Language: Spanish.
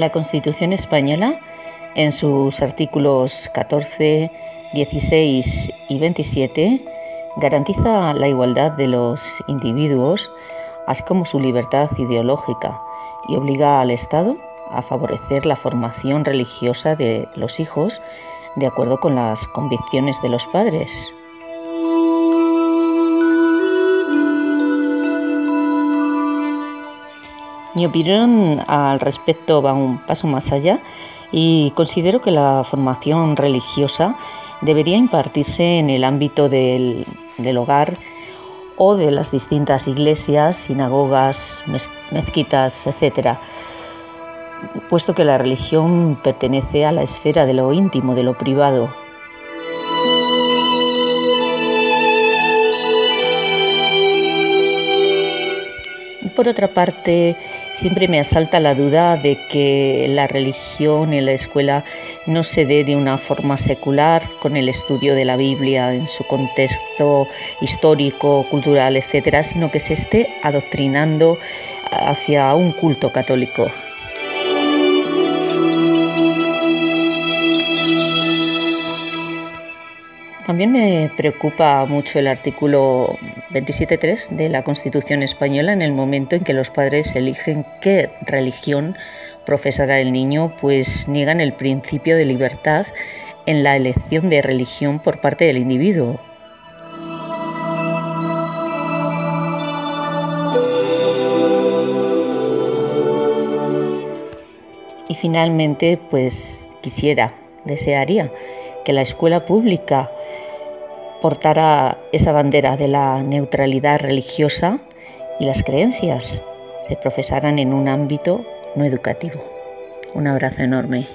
La Constitución española, en sus artículos 14, 16 y 27, garantiza la igualdad de los individuos, así como su libertad ideológica, y obliga al Estado a favorecer la formación religiosa de los hijos de acuerdo con las convicciones de los padres. Mi opinión al respecto va un paso más allá y considero que la formación religiosa debería impartirse en el ámbito del, hogar o de las distintas iglesias, sinagogas, mezquitas, etc., puesto que la religión pertenece a la esfera de lo íntimo, de lo privado, por otra parte, siempre me asalta la duda de que la religión en la escuela no se dé de una forma secular con el estudio de la Biblia en su contexto histórico, cultural, etcétera, sino que se esté adoctrinando hacia un culto católico. También me preocupa mucho el artículo 27.3 de la Constitución española en el momento en que los padres eligen qué religión profesará el niño, pues niegan el principio de libertad en la elección de religión por parte del individuo. Y finalmente, pues quisiera, desearía que la escuela pública portara esa bandera de la neutralidad religiosa y las creencias se profesaran en un ámbito no educativo. Un abrazo enorme.